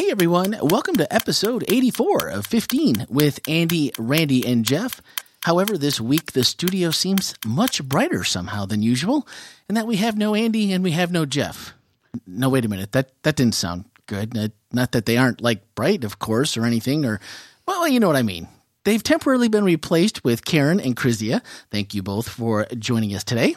Hey everyone, welcome to episode 84 of 15 with Andy, Randy, and Jeff. However, this week the studio seems much brighter somehow than usual, and that we have no Andy and we have no Jeff. No, wait a minute, that, that didn't sound good. Uh, not that they aren't like bright, of course, or anything, or, well, you know what I mean. They've temporarily been replaced with Karen and Krizia. Thank you both for joining us today.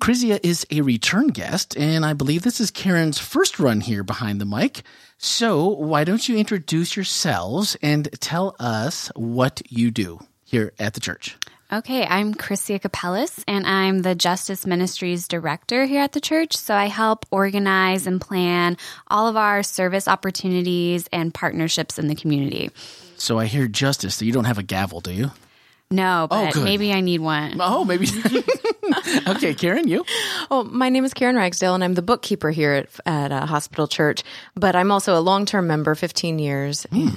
Krizia is a return guest, and I believe this is Karen's first run here behind the mic. So, why don't you introduce yourselves and tell us what you do here at the church? Okay, I'm Krizia Capellis, and I'm the Justice Ministries Director here at the church. So I help organize and plan all of our service opportunities and partnerships in the community. So I hear justice. So you don't have a gavel, do you? No, but oh, maybe I need one. Oh, maybe. okay, Karen, you? Oh, my name is Karen Ragsdale, and I'm the bookkeeper here at, at uh, Hospital Church. But I'm also a long term member, 15 years. Hmm.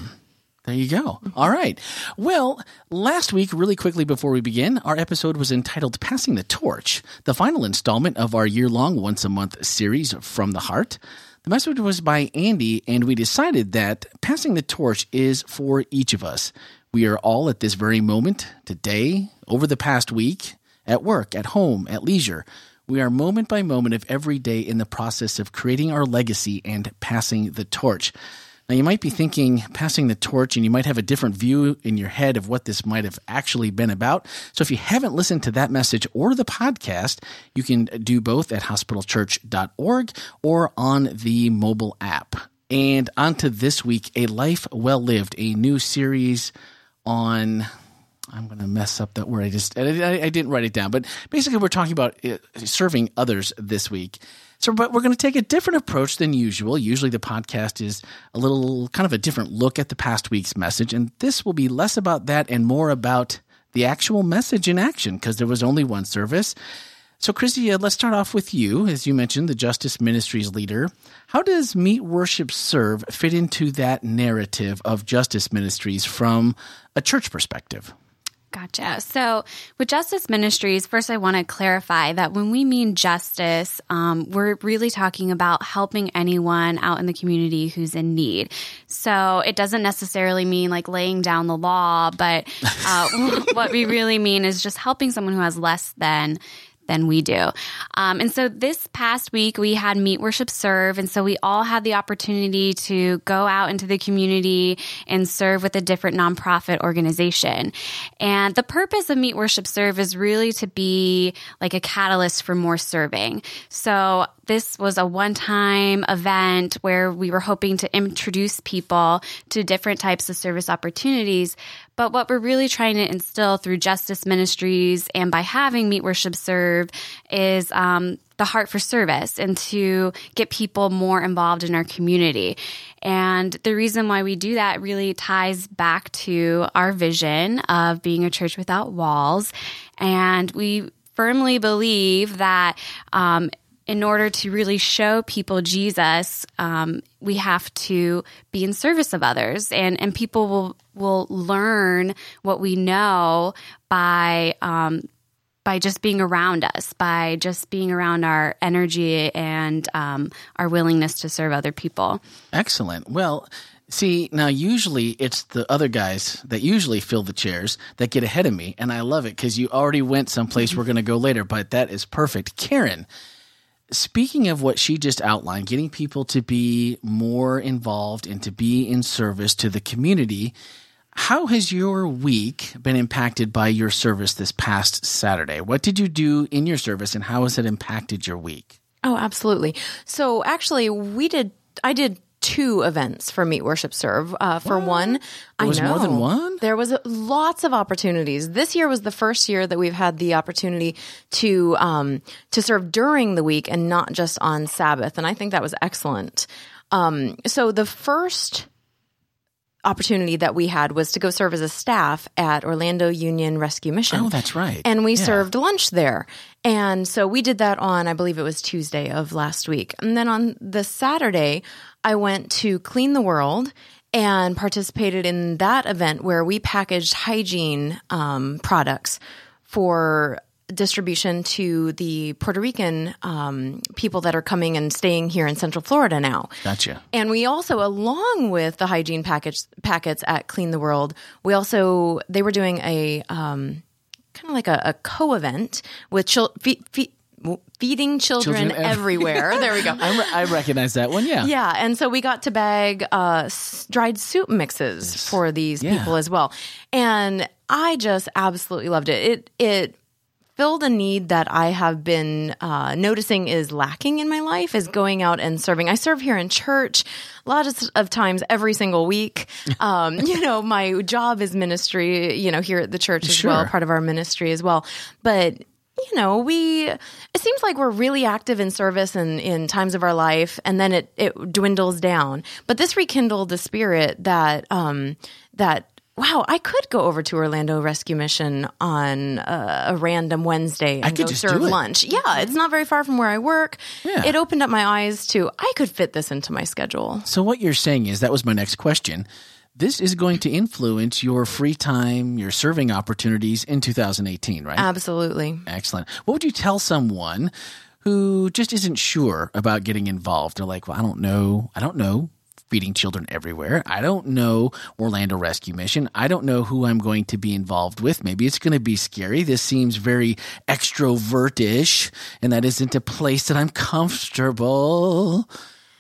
There you go. All right. Well, last week, really quickly before we begin, our episode was entitled Passing the Torch, the final installment of our year long, once a month series from the heart. The message was by Andy, and we decided that passing the torch is for each of us. We are all at this very moment, today, over the past week, at work, at home, at leisure. We are moment by moment of every day in the process of creating our legacy and passing the torch. Now, you might be thinking passing the torch, and you might have a different view in your head of what this might have actually been about. So, if you haven't listened to that message or the podcast, you can do both at hospitalchurch.org or on the mobile app. And on to this week, A Life Well Lived, a new series on. I'm going to mess up that word. I just I, I, didn't write it down, but basically we're talking about uh, serving others this week. So, but we're going to take a different approach than usual. Usually the podcast is a little kind of a different look at the past week's message. And this will be less about that and more about the actual message in action because there was only one service. So, Chrissy, uh, let's start off with you. As you mentioned, the Justice Ministries leader. How does Meet Worship Serve fit into that narrative of Justice Ministries from a church perspective? Gotcha. So, with Justice Ministries, first I want to clarify that when we mean justice, um, we're really talking about helping anyone out in the community who's in need. So, it doesn't necessarily mean like laying down the law, but uh, what we really mean is just helping someone who has less than than we do. Um, and so this past week we had Meet Worship Serve. And so we all had the opportunity to go out into the community and serve with a different nonprofit organization. And the purpose of Meet Worship Serve is really to be like a catalyst for more serving. So this was a one time event where we were hoping to introduce people to different types of service opportunities. But what we're really trying to instill through Justice Ministries and by having Meet Worship Serve is um, the heart for service and to get people more involved in our community. And the reason why we do that really ties back to our vision of being a church without walls. And we firmly believe that um, in order to really show people Jesus, um, we have to be in service of others, and and people will will learn what we know by um, by just being around us, by just being around our energy and um, our willingness to serve other people. Excellent. Well. See, now usually it's the other guys that usually fill the chairs that get ahead of me, and I love it because you already went someplace we're going to go later, but that is perfect. Karen, speaking of what she just outlined, getting people to be more involved and to be in service to the community, how has your week been impacted by your service this past Saturday? What did you do in your service and how has it impacted your week? Oh, absolutely. So actually, we did, I did two events for Meet Worship Serve. Uh, for what? one, there I was know more than one. There was lots of opportunities. This year was the first year that we've had the opportunity to um, to serve during the week and not just on Sabbath, and I think that was excellent. Um, so the first opportunity that we had was to go serve as a staff at Orlando Union Rescue Mission. Oh, that's right. And we yeah. served lunch there. And so we did that on, I believe it was Tuesday of last week. And then on the Saturday, I went to Clean the World and participated in that event where we packaged hygiene um, products for distribution to the Puerto Rican um, people that are coming and staying here in Central Florida now. Gotcha. And we also, along with the hygiene package packets at Clean the World, we also they were doing a um, kind of like a, a co-event with chil- fe- fe- feeding children, Children ev- everywhere. there we go. I, re- I recognize that one. Yeah. Yeah, and so we got to bag uh, s- dried soup mixes for these Yeah. people as well, and I just absolutely loved it. It it filled a need that I have been uh, noticing is lacking in my life is going out and serving. I serve here in church a lot of, times every single week. Um, you know, my job is ministry. You know, here at the church as well, part of our ministry as well, but you know, we it seems like we're really active in service and in times of our life, and then it it dwindles down. But this rekindled the spirit that um that wow, I could go over to Orlando Rescue Mission on a, a random Wednesday and could go serve lunch. Yeah, it's not very far from where I work. Yeah. It opened up my eyes to I could fit this into my schedule. So what you're saying is that was my next question. This is going to influence your free time, your serving opportunities in 2018, right? Absolutely. Excellent. What would you tell someone who just isn't sure about getting involved? They're like, well, I don't know. I don't know feeding children everywhere. I don't know Orlando Rescue Mission. I don't know who I'm going to be involved with. Maybe it's going to be scary. This seems very extrovertish, and that isn't a place that I'm comfortable.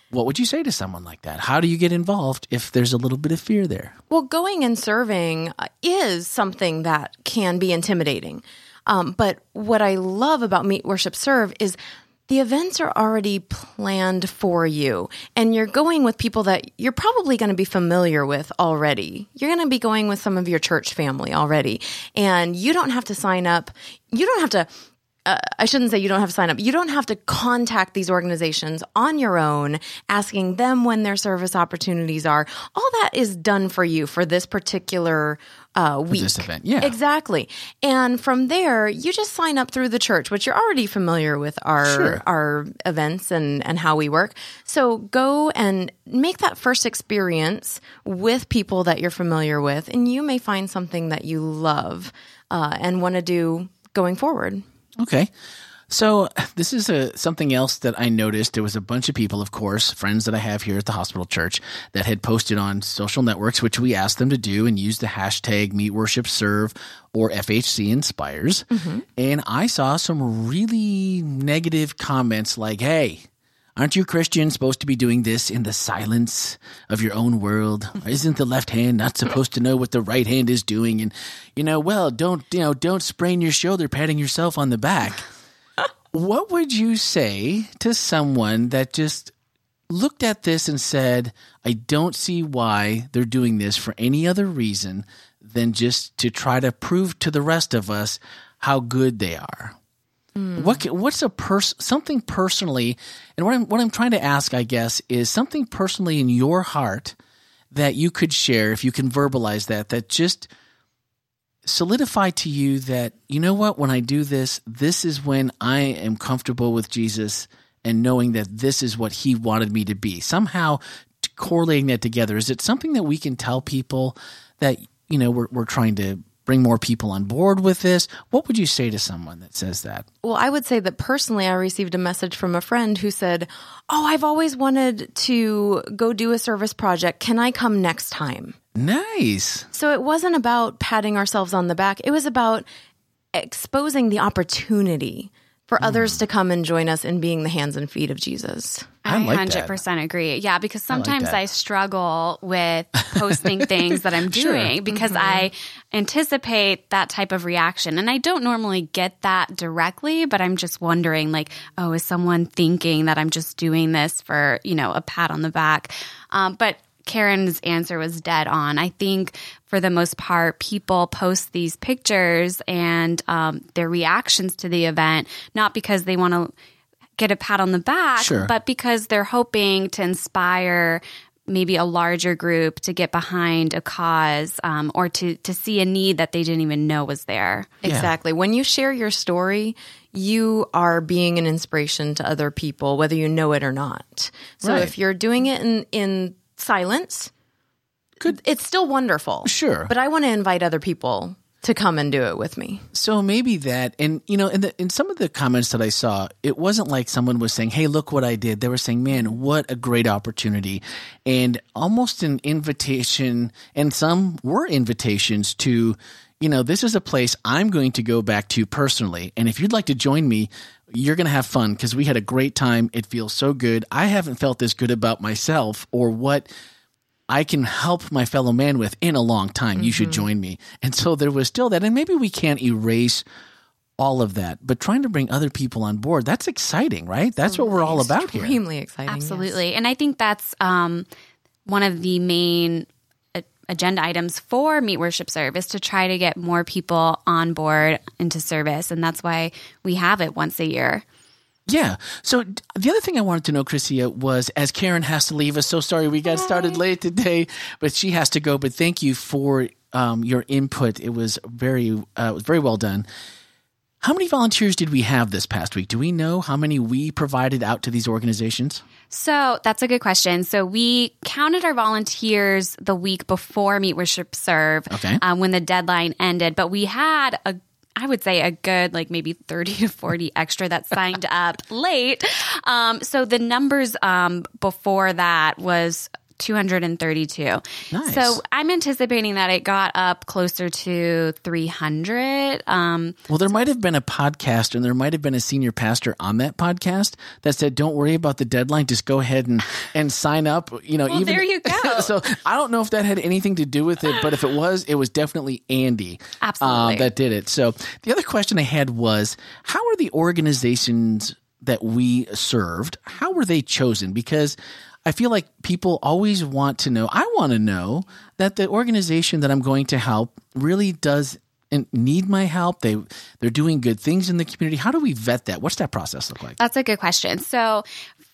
What would you say to someone like that? How do you get involved if there's a little bit of fear there? Well, going and serving uh, is something that can be intimidating. Um, but what I love about Meet Worship Serve is the events are already planned for you, and you're going with people that you're probably going to be familiar with already. You're going to be going with some of your church family already, and you don't have to sign up. You don't have to uh, I shouldn't say you don't have to sign up. You don't have to contact these organizations on your own, asking them when their service opportunities are. All that is done for you for this particular uh, week. this event, yeah. exactly. And from there, you just sign up through the church, which you're already familiar with our Sure. our events and and how we work. So go and make that first experience with people that you're familiar with, and you may find something that you love uh, and want to do going forward. Okay. So this is a something else that I noticed. There was a bunch of people, of course, friends that I have here at the hospital church that had posted on social networks, which we asked them to do and use the hashtag Meet Worship Serve or FHC Inspires. Mm-hmm. And I saw some really negative comments like, "Hey." Aren't you Christians supposed to be doing this in the silence of your own world? Isn't the left hand not supposed to know what the right hand is doing? And you know, well, don't you know, don't sprain your shoulder patting yourself on the back. what would you say to someone that just looked at this and said, I don't see why they're doing this for any other reason than just to try to prove to the rest of us how good they are? What ca- what's a person something personally, and what I'm what I'm trying to ask, I guess, is something personally in your heart that you could share if you can verbalize that that just solidify to you that you know what when I do this, this is when I am comfortable with Jesus and knowing that this is what He wanted me to be. Somehow correlating that together, is it something that we can tell people that you know we're we're trying to bring more people on board with this? What would you say to someone that says that? Well, I would say that personally, I received a message from a friend who said, Oh, I've always wanted to go do a service project. Can I come next time? Nice. So it wasn't about patting ourselves on the back, it was about exposing the opportunity for others to come and join us in being the hands and feet of Jesus. I like hundred that. percent agree. Yeah, because sometimes that. I, struggle with posting things that I'm Sure. doing because I anticipate that type of reaction, and I don't normally get that directly. But I'm just wondering, like, oh, is someone thinking that I'm just doing this for you know a pat on the back? Um, but Karen's answer was dead on. I think for the most part, people post these pictures and um, their reactions to the event, not because they want to get a pat on the back, Sure. but because they're hoping to inspire maybe a larger group to get behind a cause um, or to, to see a need that they didn't even know was there. Exactly. When you share your story, you are being an inspiration to other people, whether you know it or not. So Right. if you're doing it in, in silence, Good. it's still wonderful. Sure. But I want to invite other people to come and do it with me. So maybe that, and you know, in the in some of the comments that I saw, it wasn't like someone was saying, "Hey, look what I did." They were saying, "Man, what a great opportunity," and almost an invitation, and some were invitations to, you know, this is a place I'm going to go back to personally, and if you'd like to join me. You're going to have fun because we had a great time. It feels so good. I haven't felt this good about myself or what I can help my fellow man with in a long time. You should join me. And so there was still that. And maybe we can't erase all of that, but trying to bring other people on board, that's exciting, right? That's what we're all about here. Extremely exciting. yes. Absolutely. And I think that's um, one of the main agenda items for Meet Worship service to try to get more people on board into service. And that's why we have it once a year. Yeah. So the other thing I wanted to know, Krizia, was as Karen has to leave us, so sorry we got started late today, but she has to go. But thank you for um, your input. It was very, uh, it was very well done. How many volunteers did we have this past week? Do we know how many we provided out to these organizations? So that's a good question. So we counted our volunteers the week before Meet Worship Serve Okay. um, when the deadline ended, but we had a I would say a good like maybe 30 to 40 extra that signed up late. Um, so the numbers um, before that was 232. Nice. So I'm anticipating that it got up closer to 300. Um, Well, there might have been a podcast and there might have been a senior pastor on that podcast that said, "Don't worry about the deadline. Just go ahead and and sign up." You know, Well, even there you go. so I don't know if that had anything to do with it, but if it was, it was definitely Andy uh, Absolutely. that did it. So the other question I had was, how are the organizations that we served? How were they chosen? Because I feel like people always want to know. I want to know that the organization that I'm going to help really does and need my help. They they're doing good things in the community. How do we vet that? What's that process look like? That's a good question. So,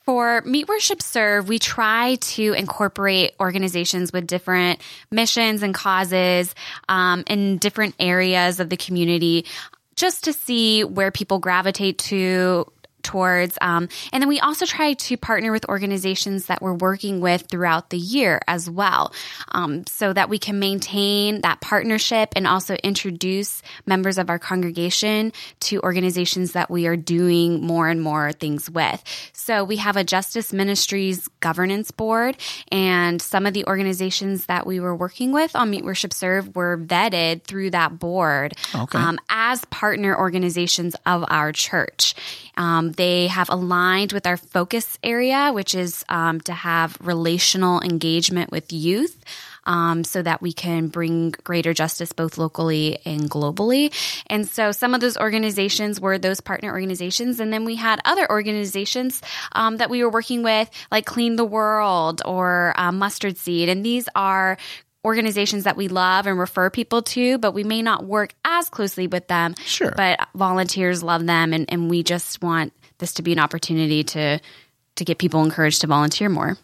for Meet Worship Serve, we try to incorporate organizations with different missions and causes um, in different areas of the community just to see where people gravitate to towards um, and then we also try to partner with organizations that we're working with throughout the year as well um, so that we can maintain that partnership and also introduce members of our congregation to organizations that we are doing more and more things with so we have a justice ministries governance board and some of the organizations that we were working with on meet worship serve were vetted through that board Okay. um, as partner organizations of our church. Um, they have aligned with our focus area, which is um, to have relational engagement with youth. Um, so that we can bring greater justice both locally and globally. And so some of those organizations were those partner organizations. And then we had other organizations um, that we were working with, like Clean the World or uh, Mustard Seed. And these are organizations that we love and refer people to, but we may not work as closely with them. Sure. But volunteers love them and, and we just want this to be an opportunity to to get people encouraged to volunteer more.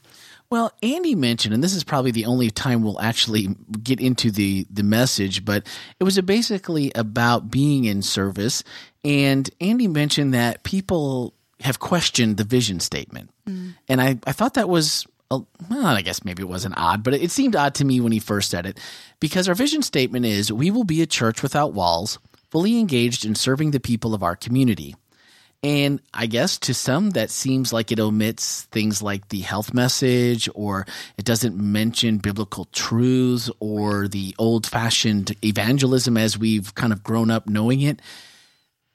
Well, Andy mentioned, and this is probably the only time we'll actually get into the the message, but it was basically about being in service. And Andy mentioned that people have questioned the vision statement, mm. and I I thought that was. a- Well, I guess maybe it wasn't odd, but it seemed odd to me when he first said it because our vision statement is we will be a church without walls, fully engaged in serving the people of our community. And I guess to some that seems like it omits things like the health message or it doesn't mention biblical truths or the old fashioned evangelism as we've kind of grown up knowing it.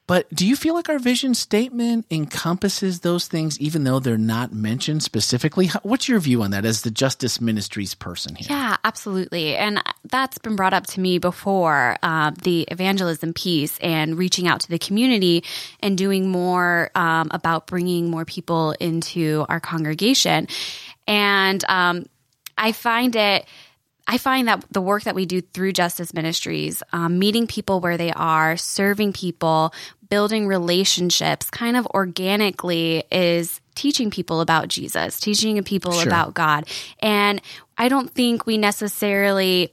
But do you feel like our vision statement encompasses those things even though they're not mentioned specifically? What's your view on that as the Justice Ministries person here? Yeah, absolutely. And that's been brought up to me before uh, the evangelism piece and reaching out to the community and doing more um, about bringing more people into our congregation. And um, I find it. I find that the work that we do through Justice Ministries, um, meeting people where they are, serving people, building relationships, kind of organically is teaching people about Jesus, teaching people Sure. about God. And I don't think we necessarily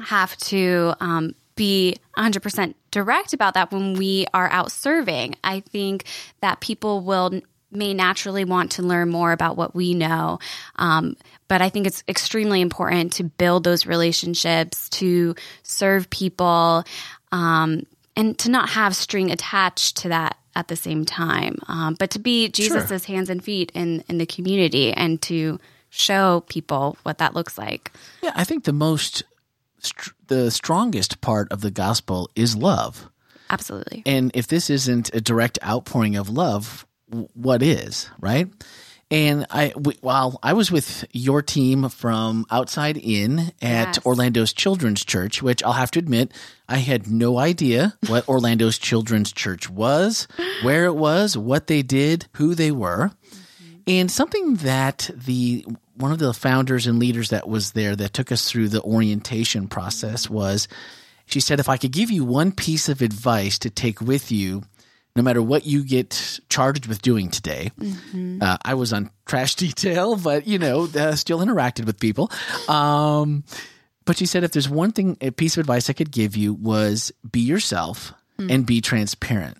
have to um, be 100% direct about that when we are out serving. I think that people will may naturally want to learn more about what we know. Um, but I think it's extremely important to build those relationships, to serve people, um, and to not have string attached to that at the same time. Um, but to be Jesus' Sure. hands and feet in, in the community and to show people what that looks like. Yeah, I think the most, the strongest part of the gospel is love. Absolutely. And if this isn't a direct outpouring of love, what is, right? And I, while I was with your team from outside in at Yes. Orlando's Children's Church, which I'll have to admit, I had no idea what Orlando's Children's Church was, where it was, what they did, who they were. Mm-hmm. And something that the one of the founders and leaders that was there that took us through the orientation process was she said if I could give you one piece of advice to take with you no matter what you get charged with doing today. Uh, I was on trash detail, but you know, uh, still interacted with people. Um, but she said if there's one thing, a piece of advice I could give you was be yourself and be transparent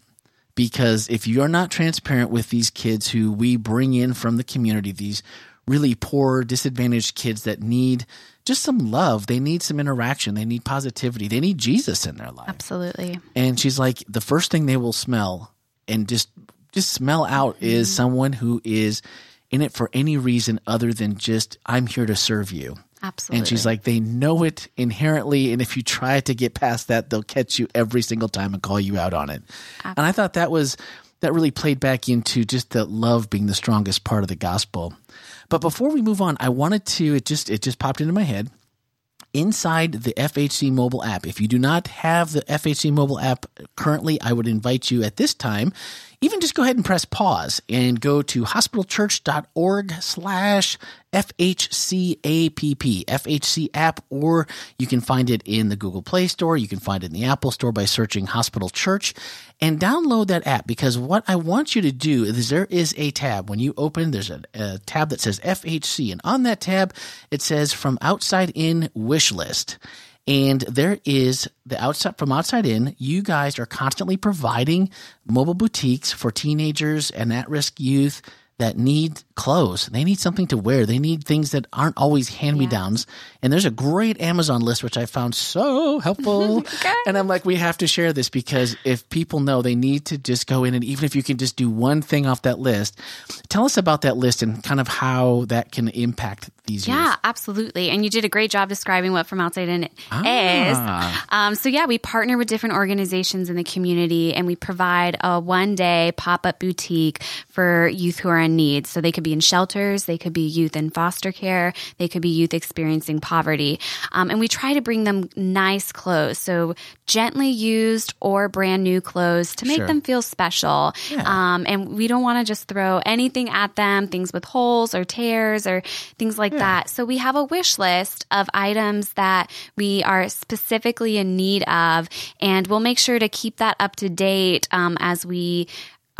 because if you're not transparent with these kids who we bring in from the community, these really poor, disadvantaged kids that need just some love, they need some interaction, they need positivity, they need Jesus in their life. Absolutely. And she's like, the first thing they will smell and just just smell out is mm-hmm. someone who is in it for any reason other than just I'm here to serve you. Absolutely. And she's like, they know it inherently. And if you try to get past that, they'll catch you every single time and call you out on it. And I thought that was, that really played back into just the love being the strongest part of the gospel. But before we move on, I wanted to, it just, it just popped into my head inside the FHC mobile app. If you do not have the FHC mobile app currently, I would invite you at this time, even just go ahead and press pause and go to hospitalchurch.org slash FHCAPP, FHC app, or you can find it in the Google Play Store. You can find it in the Apple Store by searching Hospital Church and download that app because what I want you to do is there is a tab. When you open, there's a, a tab that says FHC, and on that tab, it says from outside in wish list. And there is the outside from outside in, you guys are constantly providing mobile boutiques for teenagers and at risk youth that need clothes. They need something to wear. They need things that aren't always hand me downs. And there's a great Amazon list, which I found so helpful. And I'm like, we have to share this because if people know they need to just go in and even if you can just do one thing off that list, tell us about that list and kind of how that can impact these Yeah, youth. absolutely. And you did a great job describing what From Outside In is. Ah. Um, so, yeah, we partner with different organizations in the community and we provide a one day pop up boutique for youth who are in need. So, they could be in shelters, they could be youth in foster care, they could be youth experiencing poverty. Um, and we try to bring them nice clothes. So, gently used or brand new clothes to make Sure. them feel special. Yeah. Um, and we don't want to just throw anything at them, things with holes or tears or things like that. So we have a wish list of items that we are specifically in need of, and we'll make sure to keep that up to date um, as we.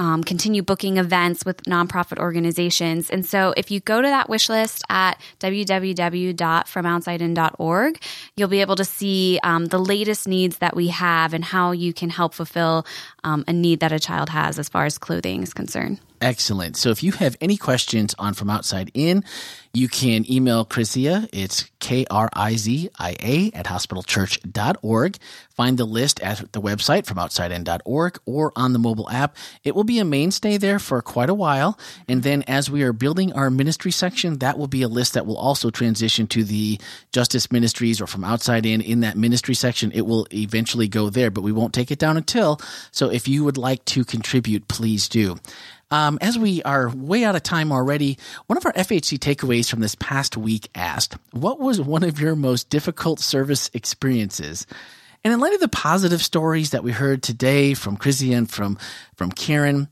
Um, continue booking events with nonprofit organizations. And so if you go to that wish list at www.fromoutsidein.org, you'll be able to see um, the latest needs that we have and how you can help fulfill um, a need that a child has as far as clothing is concerned. Excellent. So if you have any questions on From Outside In, you can email Krizia. It's K R I Z I A at hospitalchurch.org. Find the list at the website from outsidein.org or on the mobile app. It will be a mainstay there for quite a while. And then as we are building our ministry section, that will be a list that will also transition to the Justice Ministries or from outside in in that ministry section. It will eventually go there, but we won't take it down until. So if you would like to contribute, please do. Um, as we are way out of time already, one of our FHC takeaways from this past week asked, What was one of your most difficult service experiences? And in light of the positive stories that we heard today from Chrissy and from, from Karen,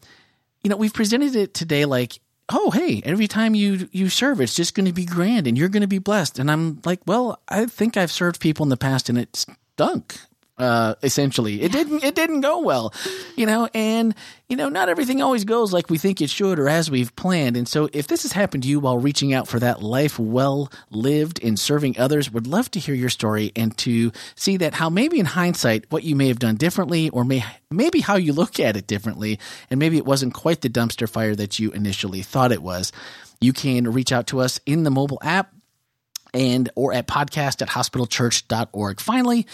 you know, we've presented it today like, oh, hey, every time you, you serve, it's just going to be grand and you're going to be blessed. And I'm like, well, I think I've served people in the past and it stunk Uh, essentially, it didn't. It didn't go well, you know. And you know, not everything always goes like we think it should or as we've planned. And so, if this has happened to you while reaching out for that life well lived in serving others, would love to hear your story and to see that how maybe in hindsight what you may have done differently, or may maybe how you look at it differently, and maybe it wasn't quite the dumpster fire that you initially thought it was. You can reach out to us in the mobile app and or at podcast at hospitalchurch.org. Finally,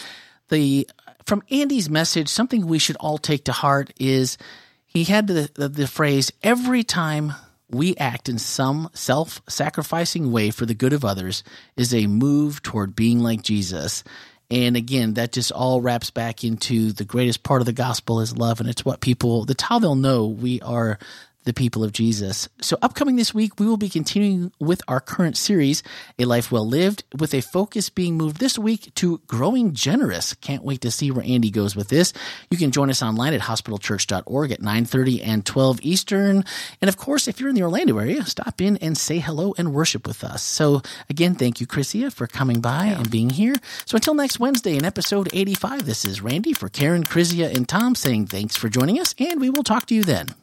the from Andy's message, something we should all take to heart is he had the, the, the phrase every time we act in some self sacrificing way for the good of others is a move toward being like Jesus. And again, that just all wraps back into the greatest part of the gospel is love. And it's what people, that's how they'll know we are the people of Jesus. So, upcoming this week, we will be continuing with our current series, A Life Well Lived, with a focus being moved this week to growing generous. Can't wait to see where Andy goes with this. You can join us online at hospitalchurch.org at 9:30 and 12 Eastern. And of course, if you're in the Orlando area, stop in and say hello and worship with us. So, again, thank you, Krizia, for coming by and being here. So, until next Wednesday in episode 85, this is Randy for Karen, Krizia, and Tom saying thanks for joining us, and we will talk to you then.